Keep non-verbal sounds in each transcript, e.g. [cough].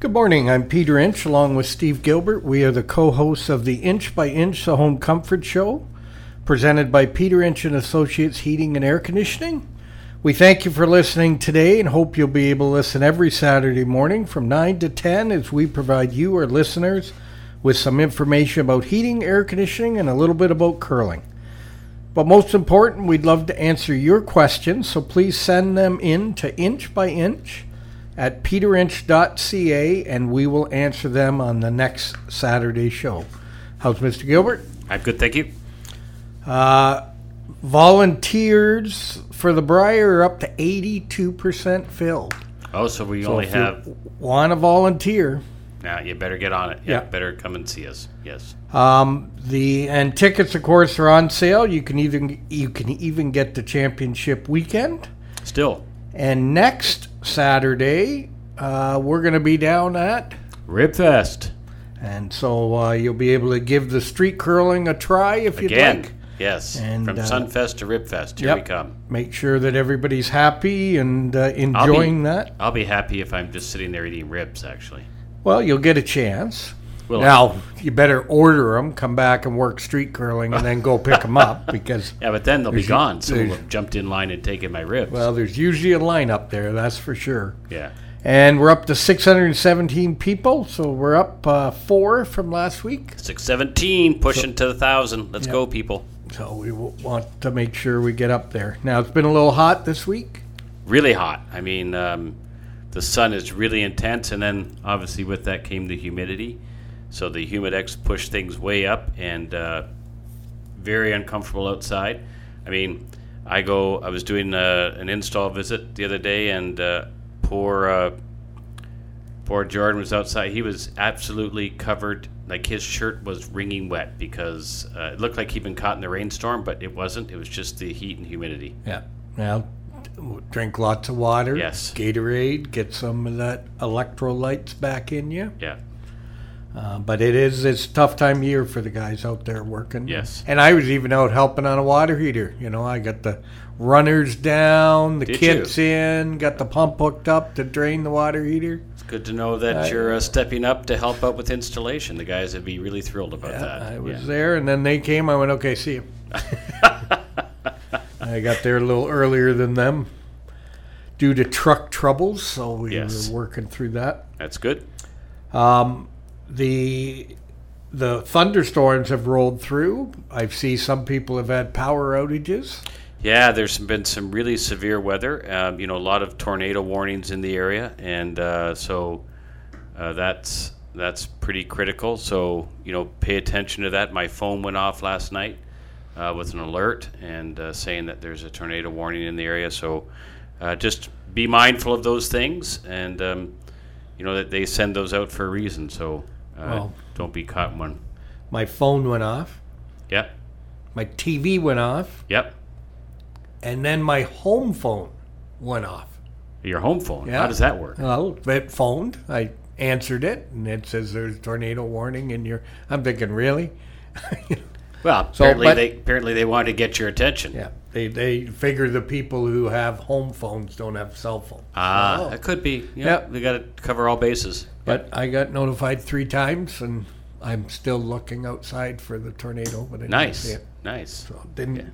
Good morning. I'm Peter Inch along with Steve Gilbert. We are the co hosts of the Inch by Inch the Home Comfort Show, presented by Peter Inch and Associates Heating and Air Conditioning. We thank you for listening today and hope you'll be able to listen every Saturday morning from 9 to 10 as we provide you, our listeners, with some information about heating, air conditioning, and a little bit about curling. But most important, we'd love to answer your questions, so please send them in to inch by inch at peterinch.ca and we will answer them on the next Saturday show. How's Mr. Gilbert? I'm good, thank you. Uh, volunteers for the Brier are up to 82% filled. Oh, so we So only if have. want to volunteer. Now you better get on it. Yeah, Yeah. better come and see us. Yes. Um, the and tickets, of course, are on sale. You can even you can even get the championship weekend. Still, And next Saturday, uh, we're going to be down at, Ribfest and so uh, you'll be able to give the street curling a try if you'd like. Yes, And, from uh, Sunfest to Ribfest. Here Yep. we come. Make sure that everybody's happy and uh, enjoying that. I'll be happy if I'm just sitting there eating ribs. Actually, Well, you'll get a chance. Will I? now you better order them, come back and work street curling, and then go pick them up [laughs] because yeah, but then they'll be gone. So jumped in line and taken my ribs. well, there's usually a line up there. That's for sure. yeah. And we're up to 617 people, so we're up uh, four from last week. Six seventeen, pushing to the thousand. Let's Yeah. go, people! So we w- want to make sure we get up there. Now it's been a little hot this week. Really hot. I mean, um, the sun is really intense, and then obviously with that came the humidity. So the humidex pushed things way up, and uh, very uncomfortable outside. I mean, I go. I was doing uh, an install visit the other day, and uh, poor uh, poor Jordan was outside. He was absolutely covered. Like his shirt was wringing wet because uh, it looked like he'd been caught in the rainstorm, but it wasn't. It was just the heat and humidity. Yeah. Now drink lots of water. Yes. Gatorade. Get some of that electrolytes back in you. Yeah. Uh, but it is it's a tough time of year for the guys out there working. Yes. And I was even out helping on a water heater. You know, I got the runners down, the Did kits in, got the pump hooked up to drain the water heater. It's good to know that I- you're uh, stepping up to help out with installation. The guys would be really thrilled about Yeah, that. I was Yeah. there, and then they came. I went, okay, see you. [laughs] I got there a little earlier than them due to truck troubles, so we Yes. were working through that. That's good. Um, the the thunderstorms have rolled through. I see some people have had power outages. Yeah, there's been some really severe weather. Um, you know, a lot of tornado warnings in the area, and uh, so uh, that's that's pretty critical. So you know, pay attention to that. My phone went off last night uh, with an alert and uh, saying that there's a tornado warning in the area. So uh, just be mindful of those things, and um, you know that they send those out for a reason. So uh, Well- don't be caught one. My phone went off. Yep, My TV went off, yep. and then my home phone went off. Your home phone. Yeah. How does that work? Well, it phoned. I answered it, and it says there's tornado warning in your. I'm thinking, really? [laughs] Well, So, apparently but- they apparently they wanted to get your attention. yeah, they they figure the people who have home phones don't have cell phones. Ah, Oh. that could be. Yeah, Yeah. they got to cover all bases. But I got notified three times, and I'm still looking outside for the tornado. But I didn't Nice, see it. nice. So didn't.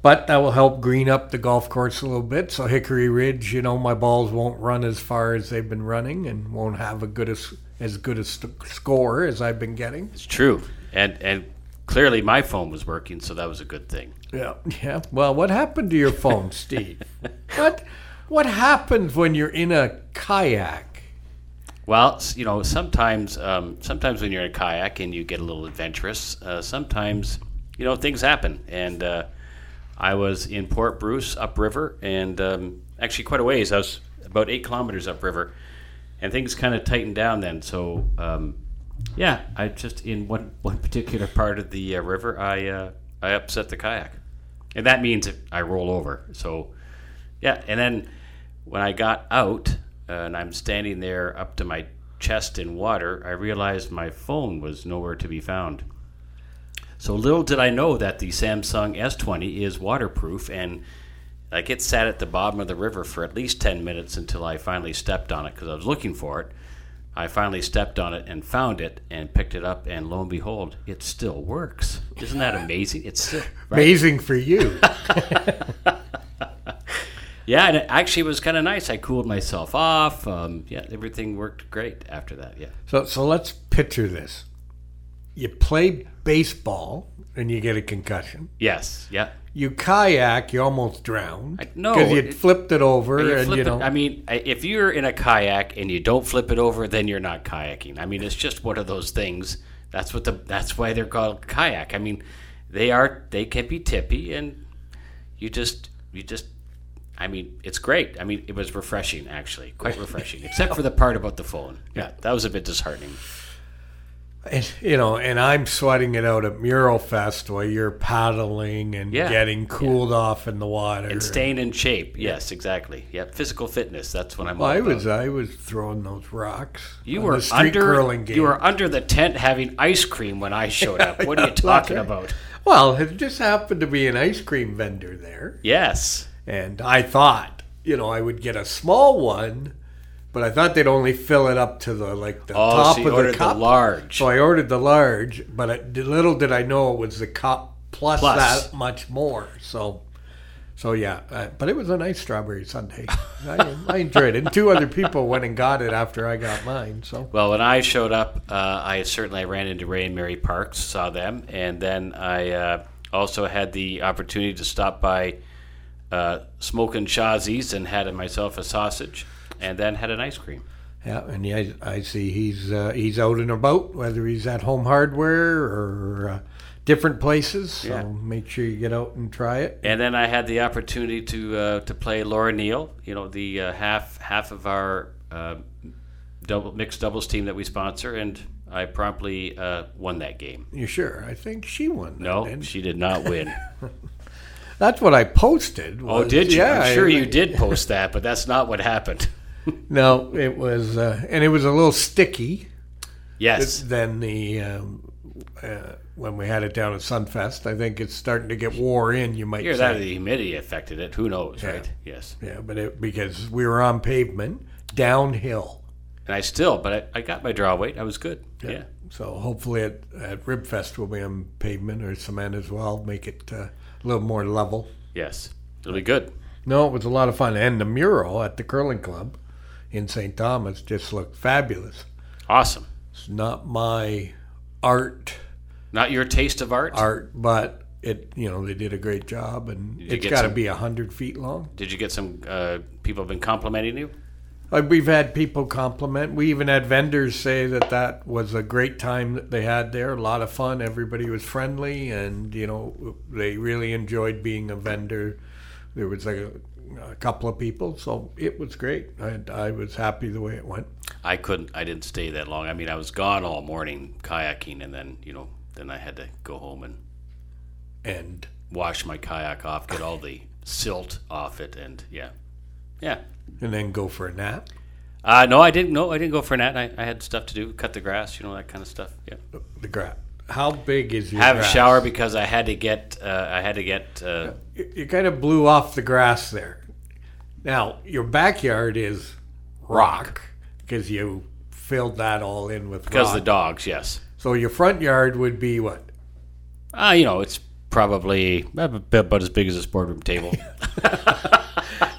But that will help green up the golf course a little bit. So Hickory Ridge, you know, my balls won't run as far as they've been running, and won't have a good as as good a st- score as I've been getting. It's true, and and clearly my phone was working, so that was a good thing. Yeah, yeah. Well, what happened to your phone, Steve? [laughs] what what happens when you're in a kayak? Well, you know, sometimes um, sometimes when you're in a kayak and you get a little adventurous, uh, sometimes you know things happen. And uh, I was in Port Bruce upriver, and um, actually quite a ways. I was about eight kilometers upriver, and things kind of tightened down then. So um, yeah, I just in one one particular part of the uh, river, I uh, I upset the kayak, and that means I roll over. So yeah, and then when I got out uh, and I'm standing there up to my chest in water, I realized my phone was nowhere to be found. So little did I know that the Samsung S20 is waterproof and like it sat at the bottom of the river for at least 10 minutes until I finally stepped on it because I was looking for it. I finally stepped on it and found it and picked it up, and lo and behold, it still works. Isn't that amazing? It's still right? Amazing for you. [laughs] Yeah, and it actually was kind of nice. I cooled myself off. Um, yeah, everything worked great after that. Yeah. so, so let's picture this. You play baseball and you get a concussion. Yes. Yeah. You kayak, you almost drown. I- no, because you flipped it over, You and you it- know. I mean, if you're in a kayak and you don't flip it over, then you're not kayaking. I mean, it's just one of those things. That's what the. That's why they're called kayak. I mean, they are. They can be tippy, and you just. You just. I mean, it's great. I mean, it was refreshing, actually, quite [laughs] refreshing, except for the part about the phone. Yeah, that was a bit disheartening. And, you know, and I'm sweating it out at Mural Fest while you're paddling and Yeah. getting cooled off in the water. And staying in shape. Yes, exactly. Yep, physical fitness. That's what I'm. Well, I about. was I was throwing those rocks. You were under curling game. you were under the tent having ice cream when I showed up. [laughs] What are you [laughs] talking right. about? Well, it just happened to be an ice cream vendor there, Yes. and I thought, you know, I would get a small one, but I thought they'd only fill it up to the like the Oh, top so of ordered the the, cup. large. So I ordered the large, but I, little did I know it was the cup plus, Plus. that much more. So, so yeah, uh, but it was a nice strawberry sundae. I, I enjoyed it. And two other people went and got it after I got mine. So Well, when I showed up, uh, I certainly ran into Ray and Mary Parks, saw them, and then I uh, also had the opportunity to stop by uh, Smoking Shazzy's and had myself a sausage, and then had an ice cream. yeah, and yeah, I see he's uh, he's out and about, whether he's at Home Hardware or uh, different places. So Yeah. make sure you get out and try it. And then I had the opportunity to uh, to play Laura Neal, you know, the uh, half half of our uh, double mixed doubles team that we sponsor, and I promptly uh, won that game. You sure? I think she won. that, No, she did not win. [laughs] [laughs] That's what I posted. oh, did you? Yeah, I'm sure I- you did [laughs] post that, but that's not what happened. [laughs] No, it was, uh, and it was a little sticky. Yes. than the um, uh, when we had it down at Sunfest. I think it's starting to get wore in. You might Either say. that the humidity affected it. Who knows, Yeah. right? Yes. yeah, but it, because we were on pavement downhill. And I still, but I, I got my draw weight. I was good. Yeah. So hopefully at, at Ribfest we'll be on pavement or cement as well. Make it uh, a little more level. Yes. It'll be good. No, it was a lot of fun, and the mural at the curling club in St. Thomas just looked fabulous. Awesome. It's not my art Not your taste of art? art, but it you know they did a great job, and it's got to be a hundred feet long. Did you get some uh, people have been complimenting you? Uh, We've had people compliment. We even had vendors say that that was a great time that they had there. A lot of fun. Everybody was friendly, and you know they really enjoyed being a vendor. There was like a, a couple of people, so it was great. I, I was happy the way it went. I couldn't. I didn't stay that long. I mean, I was gone all morning kayaking, and then you know, then I had to go home and And wash my kayak off, get all the silt off it, and yeah, yeah. and then go for a nap. Uh, no, I didn't. No, I didn't go for a nap. I, I had stuff to do, cut the grass, you know, that kind of stuff. Yeah. The grass. How big is your Have grass? a shower because I had to get. Uh, I had to get. Uh, You, you kind of blew off the grass there. Now your backyard is rock because you filled that all in with because rock. the dogs. Yes. So your front yard would be what? Uh, you know, it's probably about as big as this boardroom table. [laughs]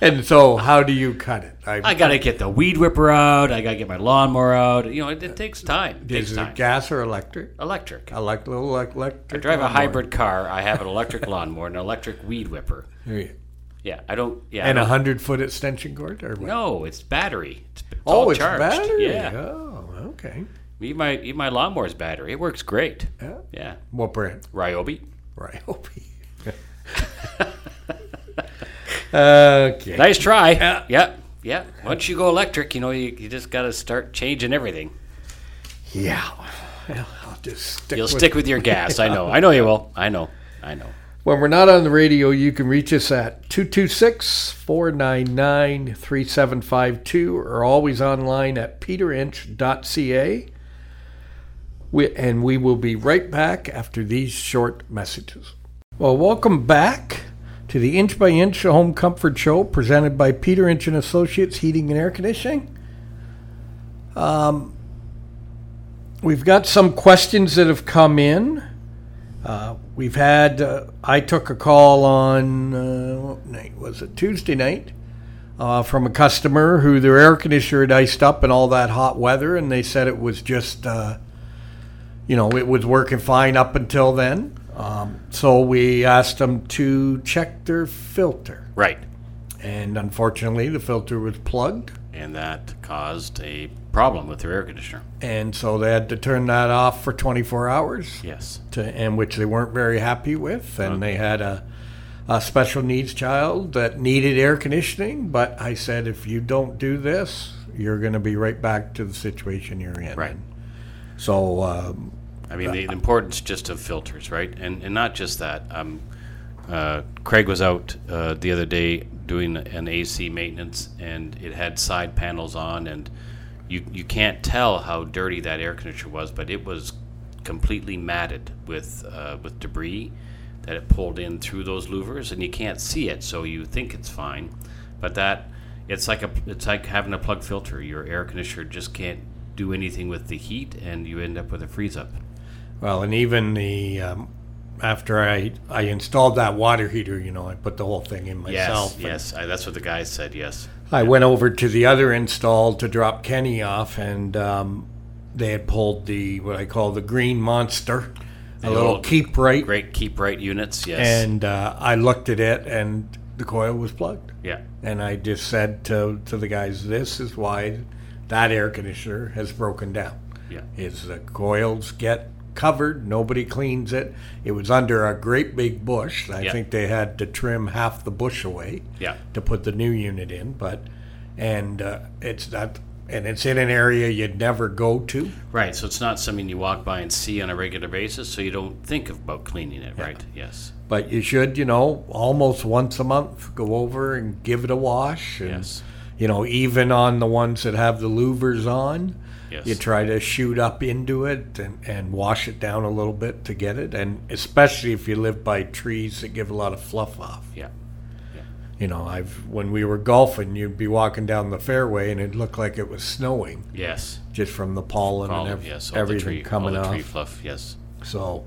And so how do you cut it? I got to get the weed whipper out. I got to get my lawnmower out. You know, it, it takes time. It takes is time. it gas or electric? Electric. Elect, little elec- electric. I drive a hybrid car. I have an electric lawnmower and an electric weed whipper. You- Yeah, I don't. Yeah, And a hundred foot extension cord, or what? no, it's battery. It's, it's oh, all it's charged. battery. Yeah, Oh, okay. even my even my lawnmower's battery. It works great. Yeah. Yeah, What brand? Ryobi. Right. [laughs] [laughs] okay. Nice try. Yeah. yeah, yeah. Once you go electric, you know you, you just got to start changing everything. Yeah. Well, I'll just stick. You'll with stick with your gas. I know. [laughs] I know you will. I know. I know. When we're not on the radio, you can reach us at 226 499 3752 or always online at peterinch.ca. We, and we will be right back after these short messages. Well, welcome back to the Inch by Inch Home Comfort Show presented by Peter Inch and Associates Heating and Air Conditioning. Um, we've got some questions that have come in. Uh, we've had, uh, I took a call on, uh, what night was it? Tuesday night uh, from a customer who their air conditioner had iced up in all that hot weather, and they said it was just, uh, you know, it was working fine up until then. Um, so we asked them to check their filter. Right. And unfortunately, the filter was plugged. And that caused a problem with their air conditioner. And so they had to turn that off for 24 hours. Yes. To, and which they weren't very happy with. And they had a, a special needs child that needed air conditioning. But I said, if you don't do this, you're going to be right back to the situation you're in. Right. So, um, I mean, the, the importance just of filters, right? And and not just that. Um, uh, Craig was out uh, the other day doing an AC maintenance, and it had side panels on, and you you can't tell how dirty that air conditioner was, but it was completely matted with uh, with debris that it pulled in through those louvers, and you can't see it, so you think it's fine, but that it's like a it's like having a plug filter. Your air conditioner just can't do anything with the heat, and you end up with a freeze up. Well, and even the um, after I I installed that water heater, you know, I put the whole thing in myself. Yes, yes, I, that's what the guy said. Yes, I went over to the other install to drop Kenny off, and um, they had pulled the what I call the green monster, a little KeepRite, great KeepRite units. Yes, and uh, I looked at it, and the coil was plugged. yeah, And I just said to to the guys, "This is why that air conditioner has broken down. yeah, Is the coils get covered? Nobody cleans it. It was under a great big bush. I Yeah. think they had to trim half the bush away yeah, to put the new unit in, but and uh, it's not and it's in an area you'd never go to. right. So it's not something you walk by and see on a regular basis, so you don't think about cleaning it. Right? Yes, But you should, you know, almost once a month go over and give it a wash. And, Yes. You know, even on the ones that have the louvers on, yes, you try to shoot up into it and, and wash it down a little bit to get it. And especially if you live by trees that give a lot of fluff off. yeah, You know, I've when we were golfing, you'd be walking down the fairway and it looked like it was snowing yes. just from the pollen All, and ev- yes, all everything tree, coming all the off. tree fluff. Yes, So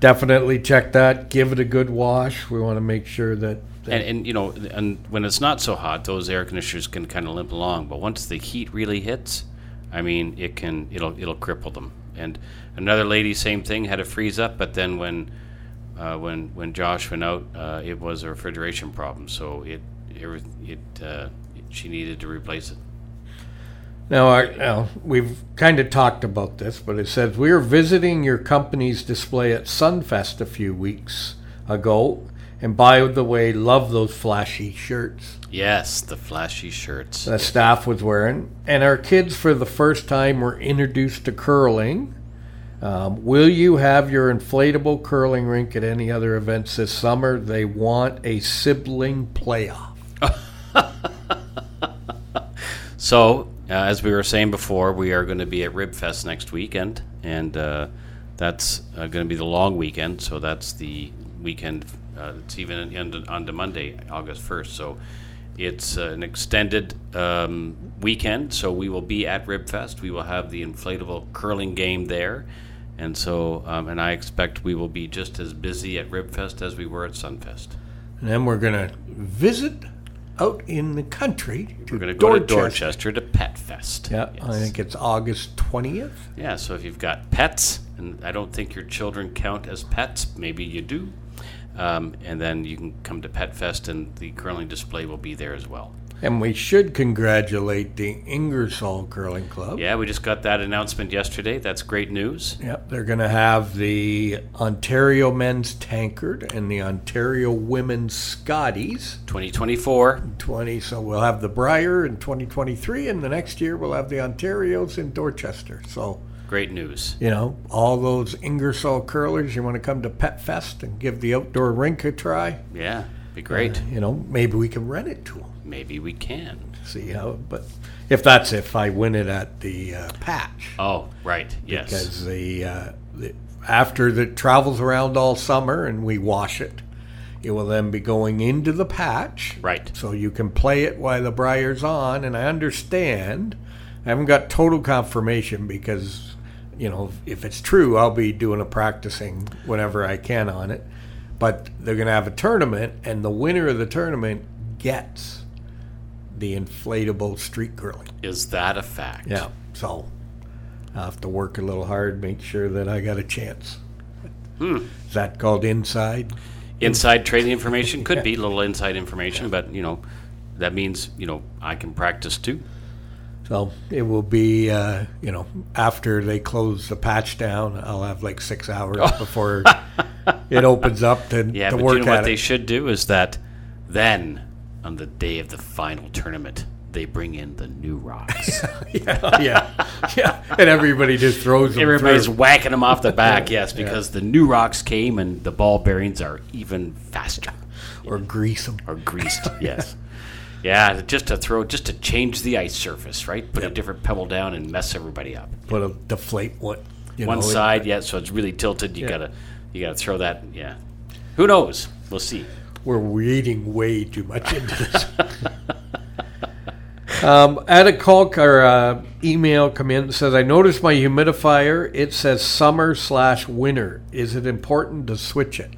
definitely check that. Give it a good wash. We want to make sure that, that and and you know, and when it's not so hot, those air conditioners can kind of limp along. But once the heat really hits, I mean, it can it'll it'll cripple them. And another lady, same thing, had a freeze up, but then when uh, when when Josh went out, uh, it was a refrigeration problem. So it it, it uh, she needed to replace it. Now, our, now we've kind of talked about this, but it says we were visiting your company's display at Sunfest a few weeks ago, and by the way, love those flashy shirts Yes, the flashy shirts. the staff was wearing, and our kids for the first time were introduced to curling. Um, will you have your inflatable curling rink at any other events this summer? They want a sibling playoff. [laughs] So, uh, as we were saying before, we are going to be at Ribfest next weekend, and uh, that's uh, going to be the long weekend. So that's the weekend. Uh, it's even on, on to Monday, August first. So it's uh, an extended um, weekend. So we will be at Ribfest. We will have the inflatable curling game there, and so um, and I expect we will be just as busy at Ribfest as we were at Sunfest. And then we're going to visit out in the country to We're going to go to Dorchester. Dorchester to Pet Fest. Yeah, Yes. I think it's August 20th. Yeah, so if you've got pets, and I don't think your children count as pets, maybe you do, um, and then you can come to Pet Fest, and the curling display will be there as well. And we should congratulate the Ingersoll Curling Club. Yeah, we just got that announcement yesterday. That's great news. Yep, they're going to have the Ontario Men's Tankard and the Ontario Women's Scotties. 2024. 20, so we'll have the Brier in 2023, and the next year we'll have the Ontarios in Dorchester. So, Great news. you know, all those Ingersoll curlers, you want to come to Pet Fest and give the outdoor rink a try? Yeah, be great. You know, maybe we can rent it to them. Maybe we can. See how, but if that's if I win it at the uh, patch. Oh, right. Yes. because the, uh, the after it travels around all summer and we wash it, it will then be going into the patch. Right. So you can play it while the Brier's on. And I understand, I haven't got total confirmation because you know, if it's true, I'll be doing a practicing whenever I can on it. But they're going to have a tournament, and the winner of the tournament gets the inflatable street curling. Is that a fact? Yeah. So I have to work a little hard, make sure that I got a chance. Hmm. Is that called inside? Inside trading information could be a little inside information, but you know, that means you know I can practice too. So it will be, uh, you know, after they close the patch down, I'll have like six hours before [laughs] it opens up to, Yeah, to but work you know at what it. they should do is that then on the day of the final tournament, they bring in the new rocks. [laughs] yeah, yeah, yeah. And everybody just throws them Everybody's through. whacking them off the back, [laughs] yes, because the new rocks came and the ball bearings are even faster or grease them. or greased. yes. Yeah, just to throw, just to change the ice surface, right? Put a different pebble down and mess everybody up. Put a deflate one. You One know, it- side, yeah, so it's really tilted. You Yeah. gotta, you gotta throw that. Yeah. Who knows? We'll see. We're reading way too much into this. [laughs] um, a call or uh, email come in says, I noticed my humidifier, it says summer slash winter. Is it important to switch it?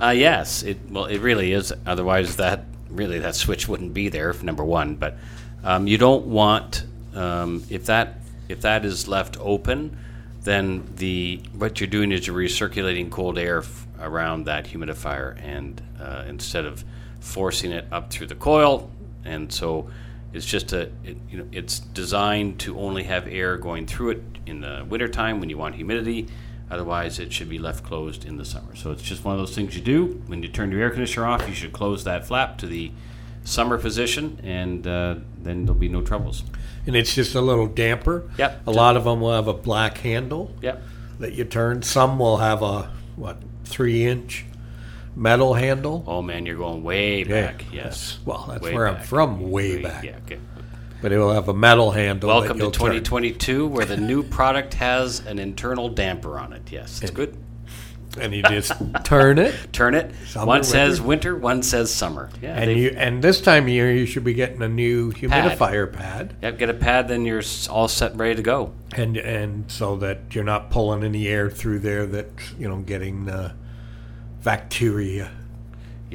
Uh, yes, it well, it really is. Otherwise, that really that switch wouldn't be there. Number one, but um, you don't want um, if that if that is left open, then the what you're doing is you're recirculating cold air f- around that humidifier, and uh, instead of forcing it up through the coil, and so it's just a it, you know it's designed to only have air going through it in the wintertime when you want humidity. Otherwise, it should be left closed in the summer. So it's just one of those things you do when you turn your air conditioner off. You should close that flap to the summer position, and uh, then there'll be no troubles. And it's just a little damper. Yep. A lot of them will have a black handle Yep. that you turn. Some will have a, what, three inch metal handle. Oh man, you're going way back. Yeah. Yes. Well, that's Way where I'm back. from, way back. Yeah. Okay. But it will have a metal handle. Welcome to you'll turn. 2022, where the new product has an internal damper on it. Yes, it's good. And you just [laughs] turn it. Turn it. Summer, one says winter. winter, one says summer. Yeah. And you and this time of year you should be getting a new humidifier pad, Yep, get a pad, then you're all set and ready to go. and and so that you're not pulling any air through there that's you know getting the bacteria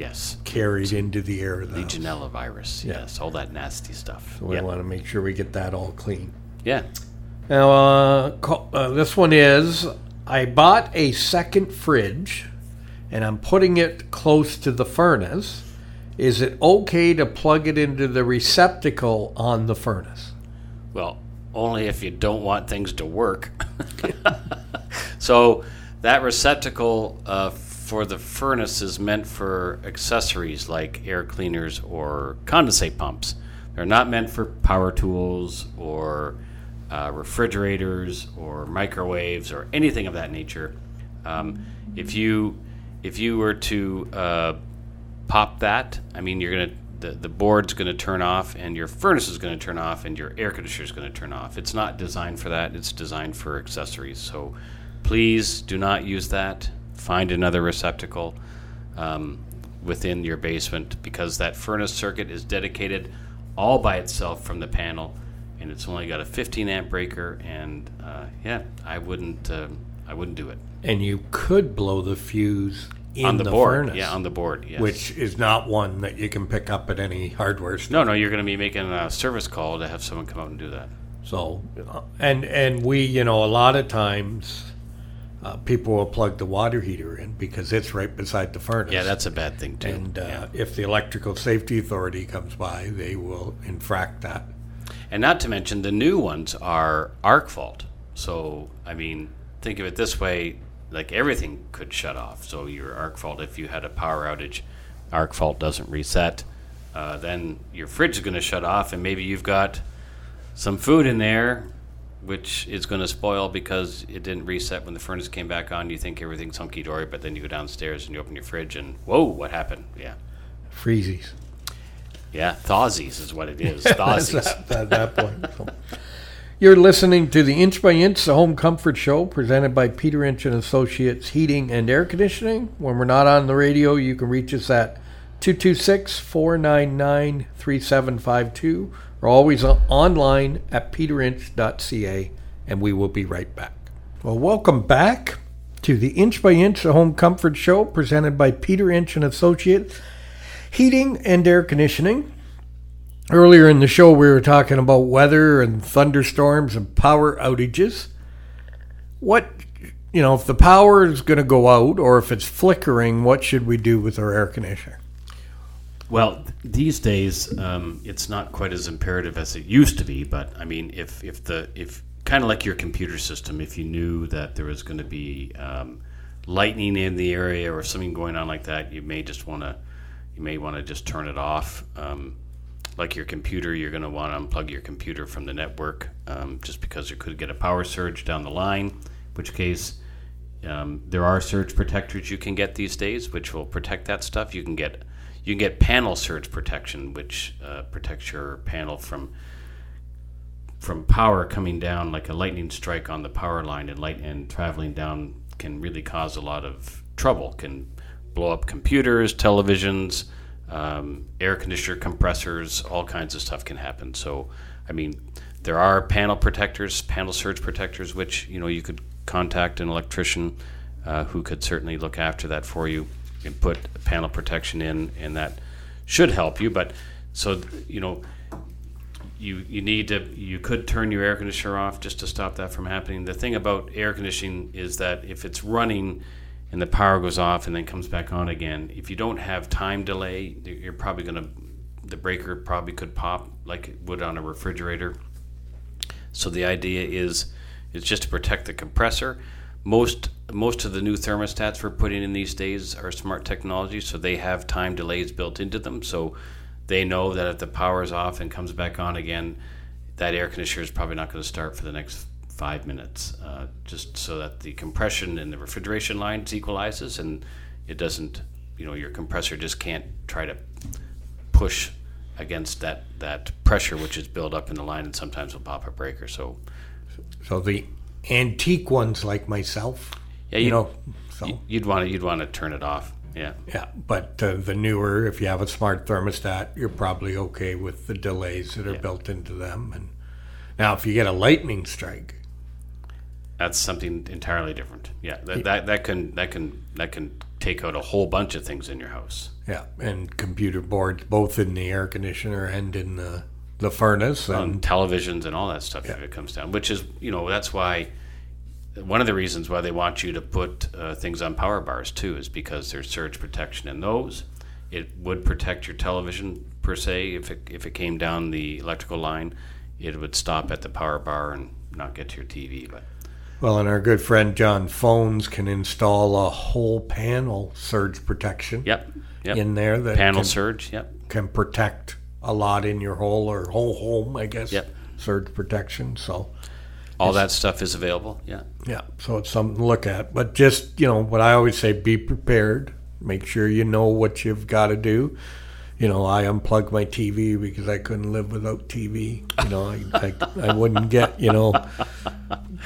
Yes. carried into the air. Though. Legionella virus. Yeah. Yes, all that nasty stuff. So we Yep. want to make sure we get that all clean. Yeah. Now, uh, co- uh, this one is I bought a second fridge and I'm putting it close to the furnace. Is it okay to plug it into the receptacle on the furnace? Well, only if you don't want things to work. [laughs] [laughs] so that receptacle uh, for the furnace is meant for accessories like air cleaners or condensate pumps. They're not meant for power tools or uh, refrigerators or microwaves or anything of that nature. Um, if you if you were to uh, pop that, I mean, you're gonna the, the board's gonna turn off, and your furnace is gonna turn off, and your air conditioner is gonna turn off. It's not designed for that. It's designed for accessories. So please do not use that. Find another receptacle um, within your basement because that furnace circuit is dedicated all by itself from the panel, and it's only got a 15 amp breaker. And uh, yeah, I wouldn't uh, I wouldn't do it And you could blow the fuse in on the, board. furnace, Yeah, on the board. Yes. which is not one that you can pick up at any hardware store. No, no, you're going to be making a service call to have someone come out and do that. So, uh, and and we, you know, a lot of times uh, people will plug the water heater in because it's right beside the furnace. Yeah, that's a bad thing too. and uh, yeah. if the electrical safety authority comes by, they will infract that. and not to mention the new ones are arc fault. So I mean, think of it this way: like everything could shut off. So your arc fault, if you had a power outage, arc fault doesn't reset, uh, then your fridge is going to shut off, and maybe you've got some food in there. Which is going to spoil because it didn't reset when the furnace came back on. You think everything's hunky dory, but then you go downstairs and you open your fridge and whoa, what happened? Yeah, Freezies. Yeah, thawsies is what it [laughs] is. That's Thausies. at, at that point. You're listening to the Inch by Inch, the Home Comfort Show, presented by Peter Inch and Associates Heating and Air Conditioning. When we're not on the radio, you can reach us at 226-499-3752 or always online at peterinch.ca, and we will be right back. Well, welcome back to the Inch by Inch Home Comfort Show presented by Peter Inch and Associates Heating and Air Conditioning. Earlier in the show, we were talking about weather and thunderstorms and power outages. What, you know, if the power is going to go out or if it's flickering, what should we do with our air conditioner? Well, these days um, it's not quite as imperative as it used to be. But I mean, if if the if kind of like your computer system, if you knew that there was going to be um, lightning in the area or something going on like that, you may just want to you may want to just turn it off. Um, like your computer, you're going to want to unplug your computer from the network um, just because you could get a power surge down the line, in which case um, there are surge protectors you can get these days, which will protect that stuff. You can get you can get panel surge protection, which uh, protects your panel from from power coming down like a lightning strike on the power line and light and traveling down can really cause a lot of trouble. Can blow up computers televisions um, air conditioner compressors all kinds of stuff can happen. So i mean there are panel protectors panel surge protectors which you know you could contact an electrician uh, who could certainly look after that for you and put panel protection in and that should help you but so you know you you need to you could turn your air conditioner off just to stop that from happening. The thing about air conditioning is that if it's running and the power goes off and then comes back on again, if you don't have time delay, you're probably going to the breaker probably could pop like it would on a refrigerator. So the idea is is just to protect the compressor. Most most of the new thermostats we're putting in these days are smart technology, so they have time delays built into them. So they know that if the power is off and comes back on again, that air conditioner is probably not going to start for the next five minutes, uh, just so that the compression in the refrigeration lines equalizes and it doesn't, you know, your compressor just can't try to push against that, that pressure which is built up in the line and sometimes will pop a breaker. So, so the antique ones like myself, yeah, you know, so. you'd want to you'd want to turn it off. Yeah. Yeah, but uh, the newer, if you have a smart thermostat, you're probably okay with the delays that are yeah. built into them. And now, if you get a lightning strike, that's something entirely different. Yeah, that, yeah. that that can that can that can take out a whole bunch of things in your house. Yeah, and computer boards, both in the air conditioner and in the the furnace, and televisions and all that stuff. Yeah. If it comes down, which is you know that's why one of the reasons why they want you to put uh, things on power bars too is because there's surge protection in those. It would protect your television per se if it if it came down the electrical line. It would stop at the power bar and not get to your TV. But well, and our good friend John Phones can install a whole panel surge protection. Yep. Yep. In there that panel can, surge. Yep. Can protect a lot in your whole or whole home, I guess. Yep. Surge protection. So all that stuff is available. Yeah. Yeah. So it's something to look at. But just, you know, what I always say be prepared. Make sure you know what you've got to do. You know, I unplugged my TV because I couldn't live without TV. You know, I, I, I wouldn't get, you know,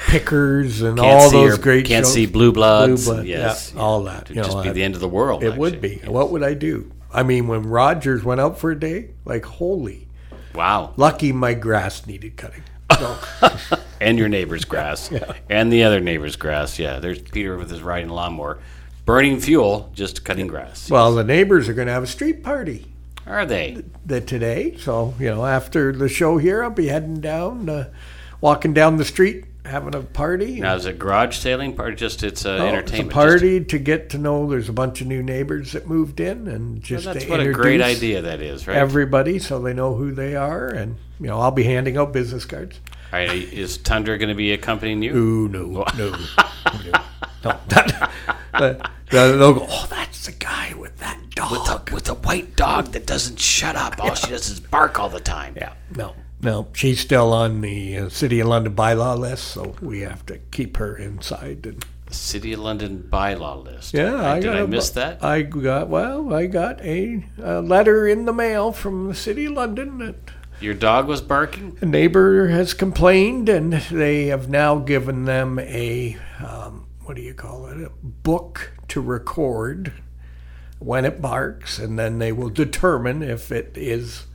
pickers and can't all those great Can't shows. see Blue Bloods. Blue yes. Yeah, all that. It'd you just know, be the end of the world. It actually. would be. Yes. What would I do? I mean, when Rogers went out for a day, like, holy. Wow. Lucky my grass needed cutting. So. [laughs] and your neighbor's [laughs] grass, yeah. and the other neighbor's grass. Yeah, there's Peter with his riding lawnmower, burning fuel, just cutting grass. Well, the neighbors are going to have a street party. Are they? The, today. So you know, after the show here, I'll be heading down, uh, walking down the street, having a party. Now, is it garage sailing party? Just it's uh, oh, entertainment. It's a party just... to get to know. There's a bunch of new neighbors that moved in, and just well, that's what a great idea that is, right? Everybody, so they know who they are, and you know, I'll be handing out business cards. All right, is Tundra going to be accompanying you? Ooh, no, no, no. no. That, [laughs] they'll go, oh, that's the guy with that dog. With a, with a white dog that doesn't shut up. All yeah. she does is bark all the time. Yeah, no, no. She's still on the uh, City of London bylaw list, so we have to keep her inside. And, City of London bylaw list. Yeah, I, I did I miss that? I got well. I got a, a, letter in the mail from the City of London that your dog was barking? A neighbor has complained, and they have now given them a, um, what do you call it, a book to record when it barks, and then they will determine if it is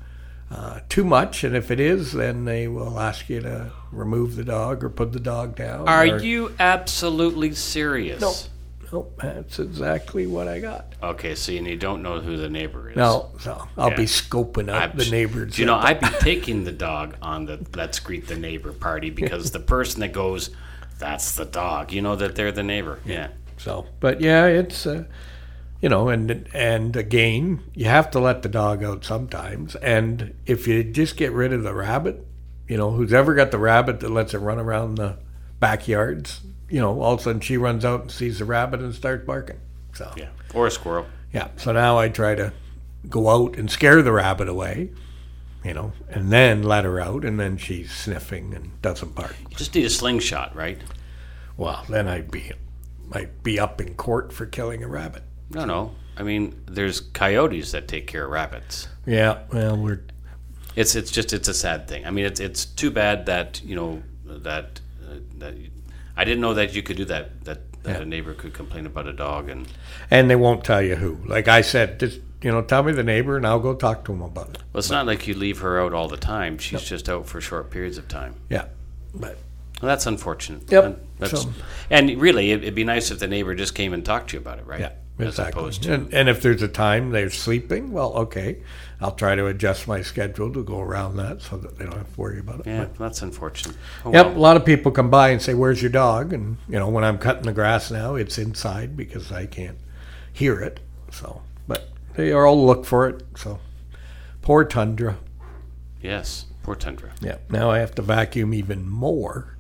uh, too much, and if it is, then they will ask you to remove the dog or put the dog down. Are or- you absolutely serious? No. Nope, that's exactly what I got. Okay, so you don't know who the neighbor is. No, so I'll Yeah. be scoping out I'm- the neighbors. You know, I'd be [laughs] taking the dog on the let's greet the neighbor party because the person that goes, that's the dog. You know that they're the neighbor. Yeah. So, but yeah, it's uh, you know, and and again, you have to let the dog out sometimes. And if you just get rid of the rabbit, you know, who's ever got the rabbit that lets it run around the backyards, you know, all of a sudden she runs out and sees the rabbit and starts barking. So Yeah. Or a squirrel. yeah, so now I try to go out and scare the rabbit away. You know, and then let her out, and then she's sniffing and doesn't bark. You just need a slingshot, right? Well, then I'd be, might be up in court for killing a rabbit. No, no. I mean, there's coyotes that take care of rabbits. Yeah, well, we're It's it's just it's a sad thing. I mean, it's it's too bad that you know that uh, that I didn't know that you could do that. That, that Yeah. a neighbor could complain about a dog and and they won't tell you who. Like I said, just you know, tell me the neighbor, and I'll go talk to him about it. well, it's not like you leave her out all the time. She's just out for short periods of time. Yeah, but Well, that's unfortunate. Yep. And, that's, So- and really, it, it'd be nice if the neighbor just came and talked to you about it, right? yeah, As exactly. opposed to And, and if there's a time they're sleeping, well, okay, I'll try to adjust my schedule to go around that so that they don't have to worry about it. yeah, But- that's unfortunate. Oh, Yep, well. a lot of people come by and say, "Where's your dog?" And you know, when I'm cutting the grass now, it's inside because I can't hear it. So, but they are all look for it. So, poor Tundra. Yes, poor Tundra. Yeah, now I have to vacuum even more.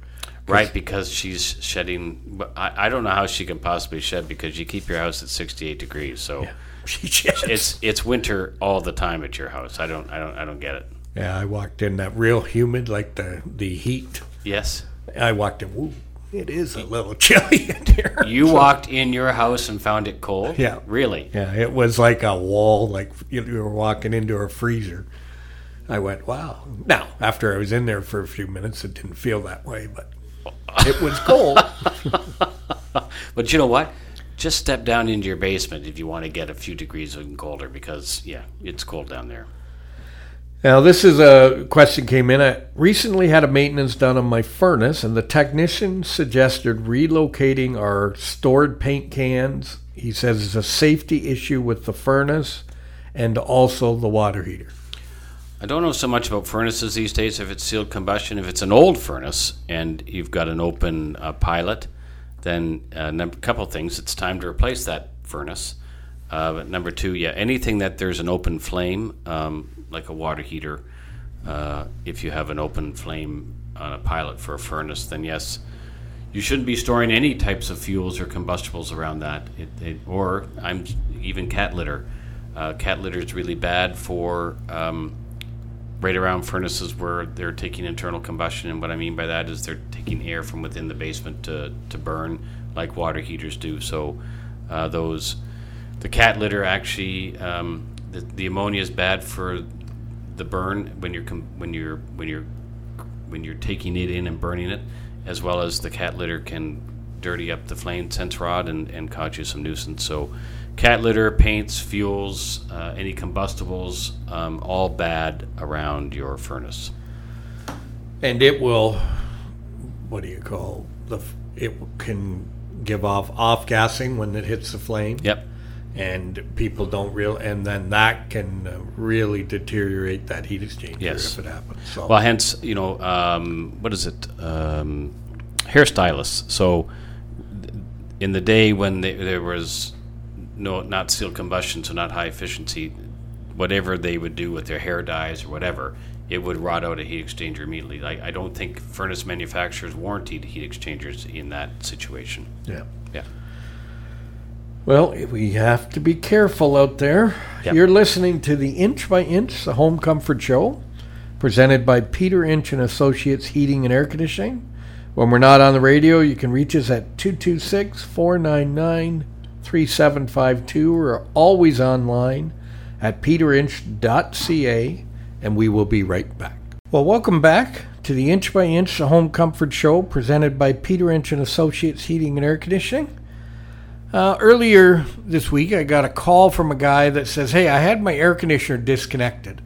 Right, because she's shedding. but I, I don't know how she can possibly shed because you keep your house at 68 degrees. So [laughs] She just it's it's winter all the time at your house. I don't I don't I don't get it. Yeah, I walked in that real humid, like the the heat. Yes, I walked in. Woo, it is a little [laughs] chilly in here. you walked in your house and found it cold. Yeah. really. Yeah, it was like a wall, like you you were walking into a freezer. I went, wow. Now, after I was in there for a few minutes, it didn't feel that way, but it was cold. [laughs] But you know what? Just step down into your basement if you want to get a few degrees even colder because yeah, it's cold down there. now, this is a question came in. I recently had a maintenance done on my furnace, and the technician suggested relocating our stored paint cans. He says it's a safety issue with the furnace and also the water heater. I don't know so much about furnaces these days. If it's sealed combustion, if it's an old furnace and you've got an open uh, pilot, then num- couple things. It's time to replace that furnace. Uh, number two, yeah, anything that there's an open flame, um, like a water heater, uh, if you have an open flame on a pilot for a furnace, then yes, you shouldn't be storing any types of fuels or combustibles around that. It, it, or I'm even cat litter. Uh, cat litter is really bad for um, right around furnaces where they're taking internal combustion. And what I mean by that is they're taking air from within the basement to, to burn, like water heaters do. So uh, those the cat litter actually um, the, the ammonia is bad for the burn when you're com- when you're when you're when you're taking it in and burning it, as well as the cat litter can dirty up the flame sense rod and, and cause you some nuisance. So, cat litter, paints, fuels, uh, any combustibles, um, all bad around your furnace. and it will what do you call the it can give off off gassing when it hits the flame Yep. and people don't real and then that can uh, really deteriorate that heat exchanger Yes. if it happens so Well, hence, you know, um, what is it? Um, hairstylists. So, in the day when they, there was no not sealed combustion, so not high efficiency, whatever they would do with their hair dyes or whatever, it would rot out a heat exchanger immediately. Like I don't think furnace manufacturers warranted heat exchangers in that situation. yeah Yeah. well we have to be careful out there Yep. you're listening to the inch by inch the home comfort show presented by peter inch and associates heating and air conditioning when we're not on the radio you can reach us at 226-499-3752 we're always online at peterinch.ca and we will be right back well welcome back to the inch by inch the home comfort show presented by peter inch and associates heating and air conditioning uh, earlier this week, I got a call from a guy that says, "Hey, I had my air conditioner disconnected,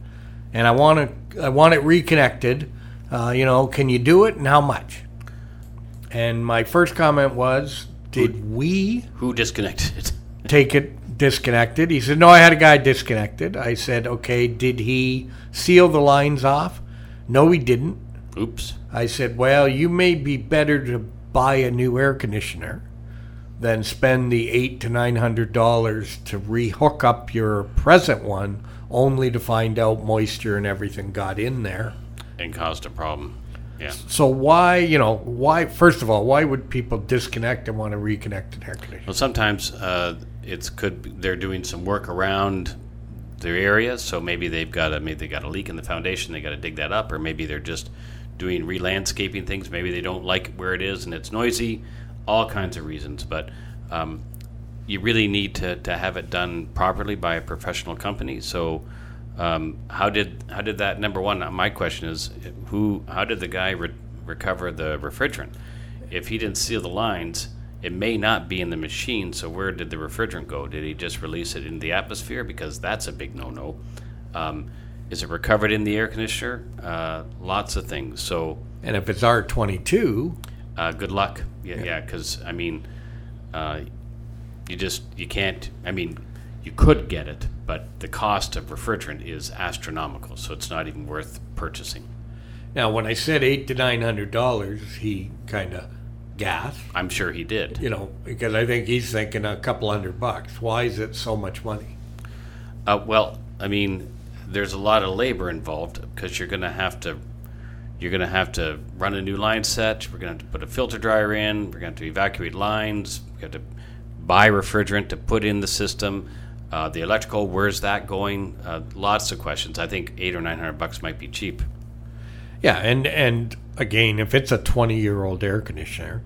and I want to I want it reconnected. Uh, you know, can you do it and how much? And my first comment was, did we Who disconnected it? [laughs] take it disconnected? He said, no, I had a guy disconnected. I said, okay, did he seal the lines off? No, he didn't. Oops. I said, well, you may be better to buy a new air conditioner than spend the eight to nine hundred dollars to rehook up your present one, only to find out moisture and everything got in there. And caused a problem. Yeah. So why, you know, why? First of all, why would people disconnect and want to reconnect air conditioner? Well, sometimes uh, it's could they're doing some work around their area, so maybe they've got a maybe they got a leak in the foundation, they got to dig that up, or maybe they're just doing re-landscaping things. Maybe they don't like where it is and it's noisy. All kinds of reasons, but um, you really need to, to have it done properly by a professional company. So. Um, how did how did that number one? My question is, who? How did the guy re- recover the refrigerant? If he didn't seal the lines, it may not be in the machine. So where did the refrigerant go? Did he just release it into the atmosphere? Because that's a big no-no. Um, is it recovered in the air conditioner? Uh, lots of things. So And if it's R twenty two, uh, good luck. Yeah, yeah. Because I mean, uh, you just you can't. I mean, you could get it, but the cost of refrigerant is astronomical. So it's not even worth purchasing. now when I said eight to nine hundred dollars, he kind of gasped. I'm sure he did. You know, because I think he's thinking a couple hundred bucks. Why is it so much money? Uh, well, I mean, there's a lot of labor involved because you're going to have to you're going to have to run a new line set. We're going to have to put a filter dryer in. We're going to to evacuate lines. We have to buy refrigerant to put in the system. Uh, the electrical, where's that going? Uh, lots of questions. I think eight or nine hundred bucks might be cheap. Yeah, and and again, if it's a twenty-year-old air conditioner,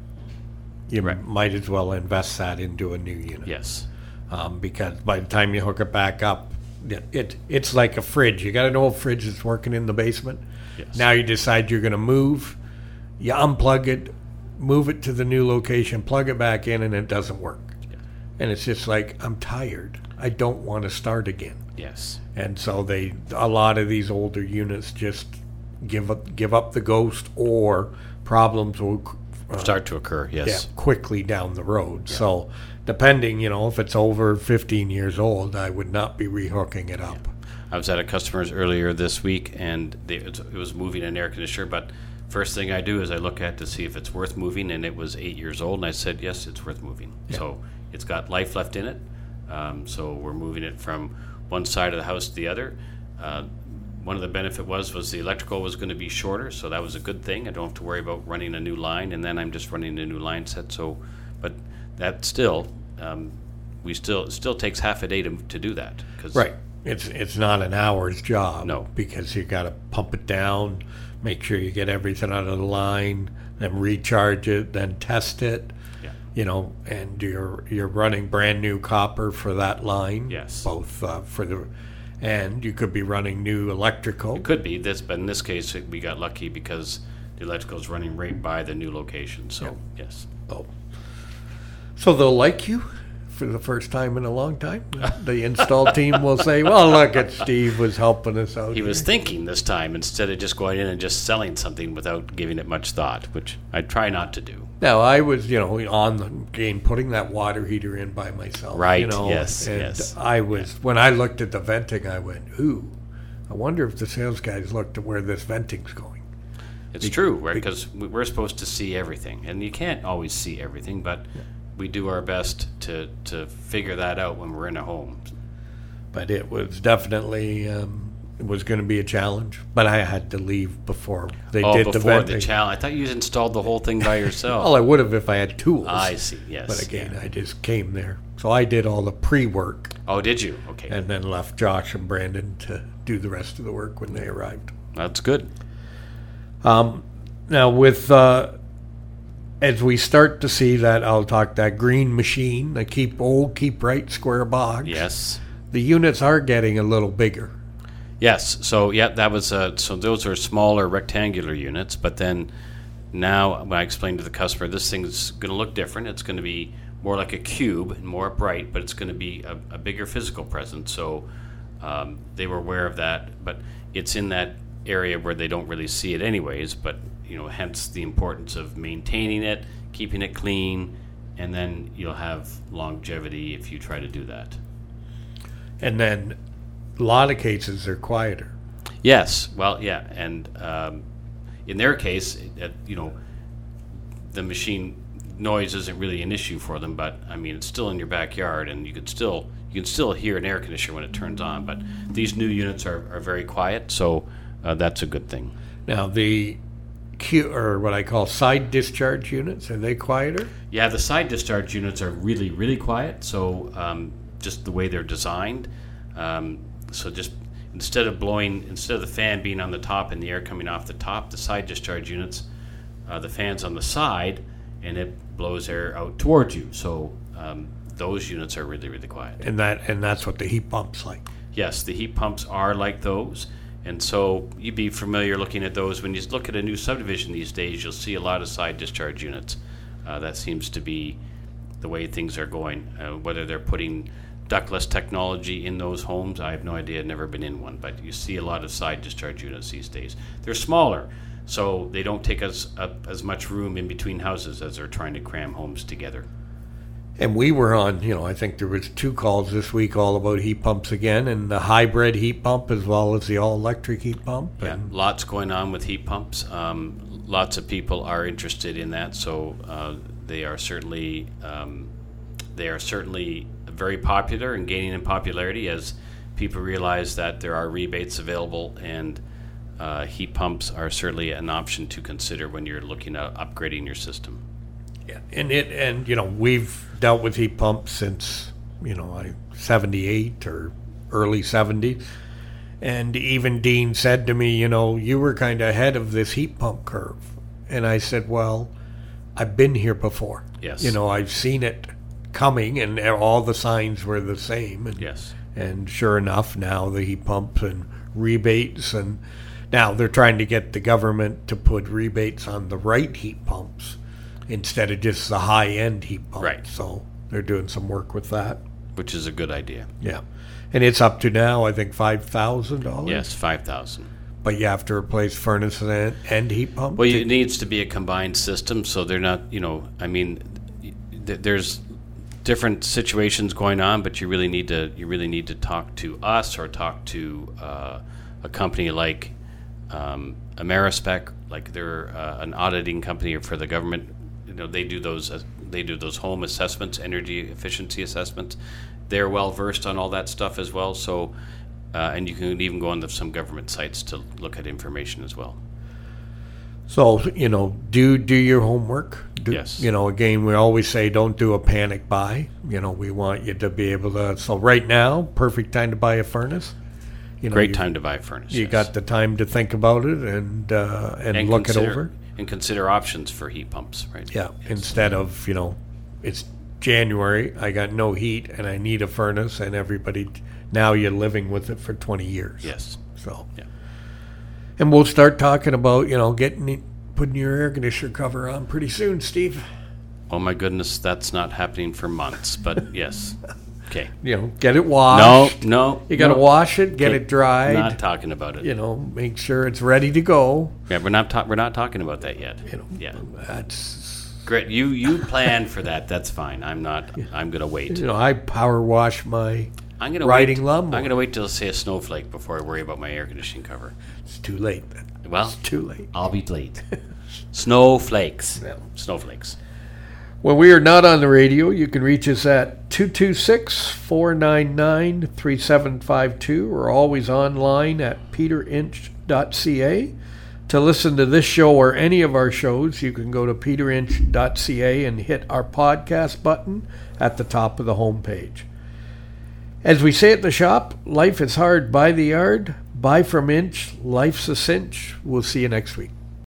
you Right. might as well invest that into a new unit. Yes. Um, because by the time you hook it back up, it, it it's like a fridge. You got an old fridge that's working in the basement. Yes. Now you decide you're going to move. You unplug it, move it to the new location, plug it back in, and it doesn't work. And it's just like I'm tired. I don't want to start again. Yes. and so they a lot of these older units just give up give up the ghost or problems will uh, Start to occur. yeah, Yes. quickly down the road so depending you know if it's over 15 years old i would not be rehooking it up I was at a customer's earlier this week, and they, it was moving an air conditioner. But first thing I do is I look at to see if it's worth moving, and it was eight years old, and I said, yes, it's worth moving. So it's got life left in it. Um, so we're moving it from one side of the house to the other. Uh, one of the benefit was was the electrical was going to be shorter, so that was a good thing. I don't have to worry about running a new line, and then I'm just running a new line set. So, but that still, um, we still it still takes half a day to, to do that. Cause right it's it's not an hour's job No. because you got to pump it down make sure you get everything out of the line then recharge it then test it. You know, and you're you're running brand new copper for that line. Yes. Both uh, for the, and you could be running new electrical. Could be this, but in this case, we got lucky because the electrical is running right by the new location. So yes, Oh. So they'll like you for the first time in a long time. [laughs] The install team will say, "Well, look at Steve was helping us out." he here." was thinking this time instead of just going in and just selling something without giving it much thought, which I try not to do. Now I was, you know, on the game putting that water heater in by myself. Right. You know, yes, and yes. I was when I looked at the venting, I went, "Ooh, I wonder if the sales guys looked at where this venting's going." It's true, right? Because we- we're supposed to see everything, and you can't always see everything, but we do our best to to figure that out when we're in a home. But it was definitely um, was going to be a challenge. But I had to leave before they oh, did the before venting. the challenge, I thought you installed the whole thing by [laughs] yourself. well, I would have if I had tools. I see. Yes. But again, I just came there, so I did all the pre-work, Oh, did you? Okay, and then left Josh and Brandon to do the rest of the work when they arrived. that's good. Um, now with uh, as we start to see that, I'll talk that green machine, the keep old, KeepRite square box. Yes. The units are getting a little bigger. Yes. So yeah, that was uh, so those are smaller rectangular units, but then now when I explained to the customer, this thing's going to look different. It's going to be more like a cube and more upright, but it's going to be a, a bigger physical presence. So um, they were aware of that. But it's in that area where they don't really see it anyways. But you know, hence the importance of maintaining it, keeping it clean, and then you'll have longevity if you try to do that. And then a lot of cases they're quieter. Yes, well, yeah, and um, in their case, uh, you know, the machine noise isn't really an issue for them, but I mean, it's still in your backyard, and you can still you can still hear an air conditioner when it turns on. But these new units are, are very quiet, so uh, that's a good thing. Now the Q or what I call side discharge units are they quieter? Yeah, the side discharge units are really really quiet. So um, just the way they're designed, um, so just instead of blowing instead of the fan being on the top and the air coming off the top, the side discharge units, uh, the fans on the side, and it blows air out towards you. So um, those units are really really quiet. And that and that's what the heat pumps like. Yes, the heat pumps are like those. And so you'd be familiar looking at those. When you look at a new subdivision these days, you'll see a lot of side discharge units. Uh, that seems to be the way things are going. Uh, whether they're putting ductless technology in those homes, I have no idea. I've never been in one, but you see a lot of side discharge units these days. They're smaller, so they don't take as up as much room in between houses as they're trying to cram homes together. And we were on, you know, I think there was two calls this week all about heat pumps again, and the hybrid heat pump as well as the all electric heat pump. Yeah, lots going on with heat pumps. Um, lots of people are interested in that, so uh, they are certainly um, they are certainly very popular and gaining in popularity as people realize that there are rebates available and uh, heat pumps are certainly an option to consider when you're looking at upgrading your system. Yeah, and it and you know we've dealt with heat pumps since you know I seventy eight or early seventies, and even Dean said to me, you know, you were kind of ahead of this heat pump curve, and I said, well, I've been here before. Yes. you know, I've seen it coming, and all the signs were the same. And, Yes. and sure enough, now the heat pumps and rebates, and now they're trying to get the government to put rebates on the right heat pumps instead of just the high end heat pumps. Right. So they're doing some work with that. Which is a good idea. Yeah. And it's up to now, I think, five thousand dollars. Yes, five thousand. But you have to replace furnace and, and heat pump. Well, it needs to be a combined system, so they're not, you know, I mean, th- there's different situations going on, but you really need to you really need to talk to us or talk to uh, a company like um, Amerispec, like they're uh, an auditing company for the government. You know, they do those uh, they do those home assessments, energy efficiency assessments. They're well versed on all that stuff as well. So. Uh, and you can even go on to some government sites to look at information as well. So you know, do do your homework. Do, Yes. You know, again, we always say don't do a panic buy. You know, we want you to be able to. So right now, perfect time to buy a furnace. You know, Great you, time to buy a furnace. You yes. got the time to think about it and uh, and, look consider, it over. and consider options for heat pumps. Right. Yeah. Instead of you know, it's January. I got no heat and I need a furnace, and everybody now you're living with it for twenty years. Yes. So. Yeah. And we'll start talking about you know getting putting your air conditioner cover on pretty soon, Steve. Oh my goodness, that's not happening for months. But [laughs] yes. Okay. You know, get it washed. No, no. You got to no. wash it, get Okay, it dried. Not talking about it. you know, make sure it's ready to go. Yeah, we're not. Ta- we're not talking about that yet. You know, Yeah. that's Great. You you plan for that. That's fine. I'm not. I'm gonna wait. you know, I power wash my. I'm gonna riding wait. lawnmower. I'm gonna wait till I say a snowflake before I worry about my air conditioning cover. It's too late. Well, Too late. I'll be late. [laughs] Snowflakes. Yeah. Snowflakes. When we are not on the radio, you can reach us at 226 499 3752 or always online at peterinch.ca. To listen to this show or any of our shows, you can go to peterinch.ca and hit our podcast button at the top of the homepage. As we say at the shop, life is hard by the yard. Buy from Inch, life's a cinch. We'll see you next week.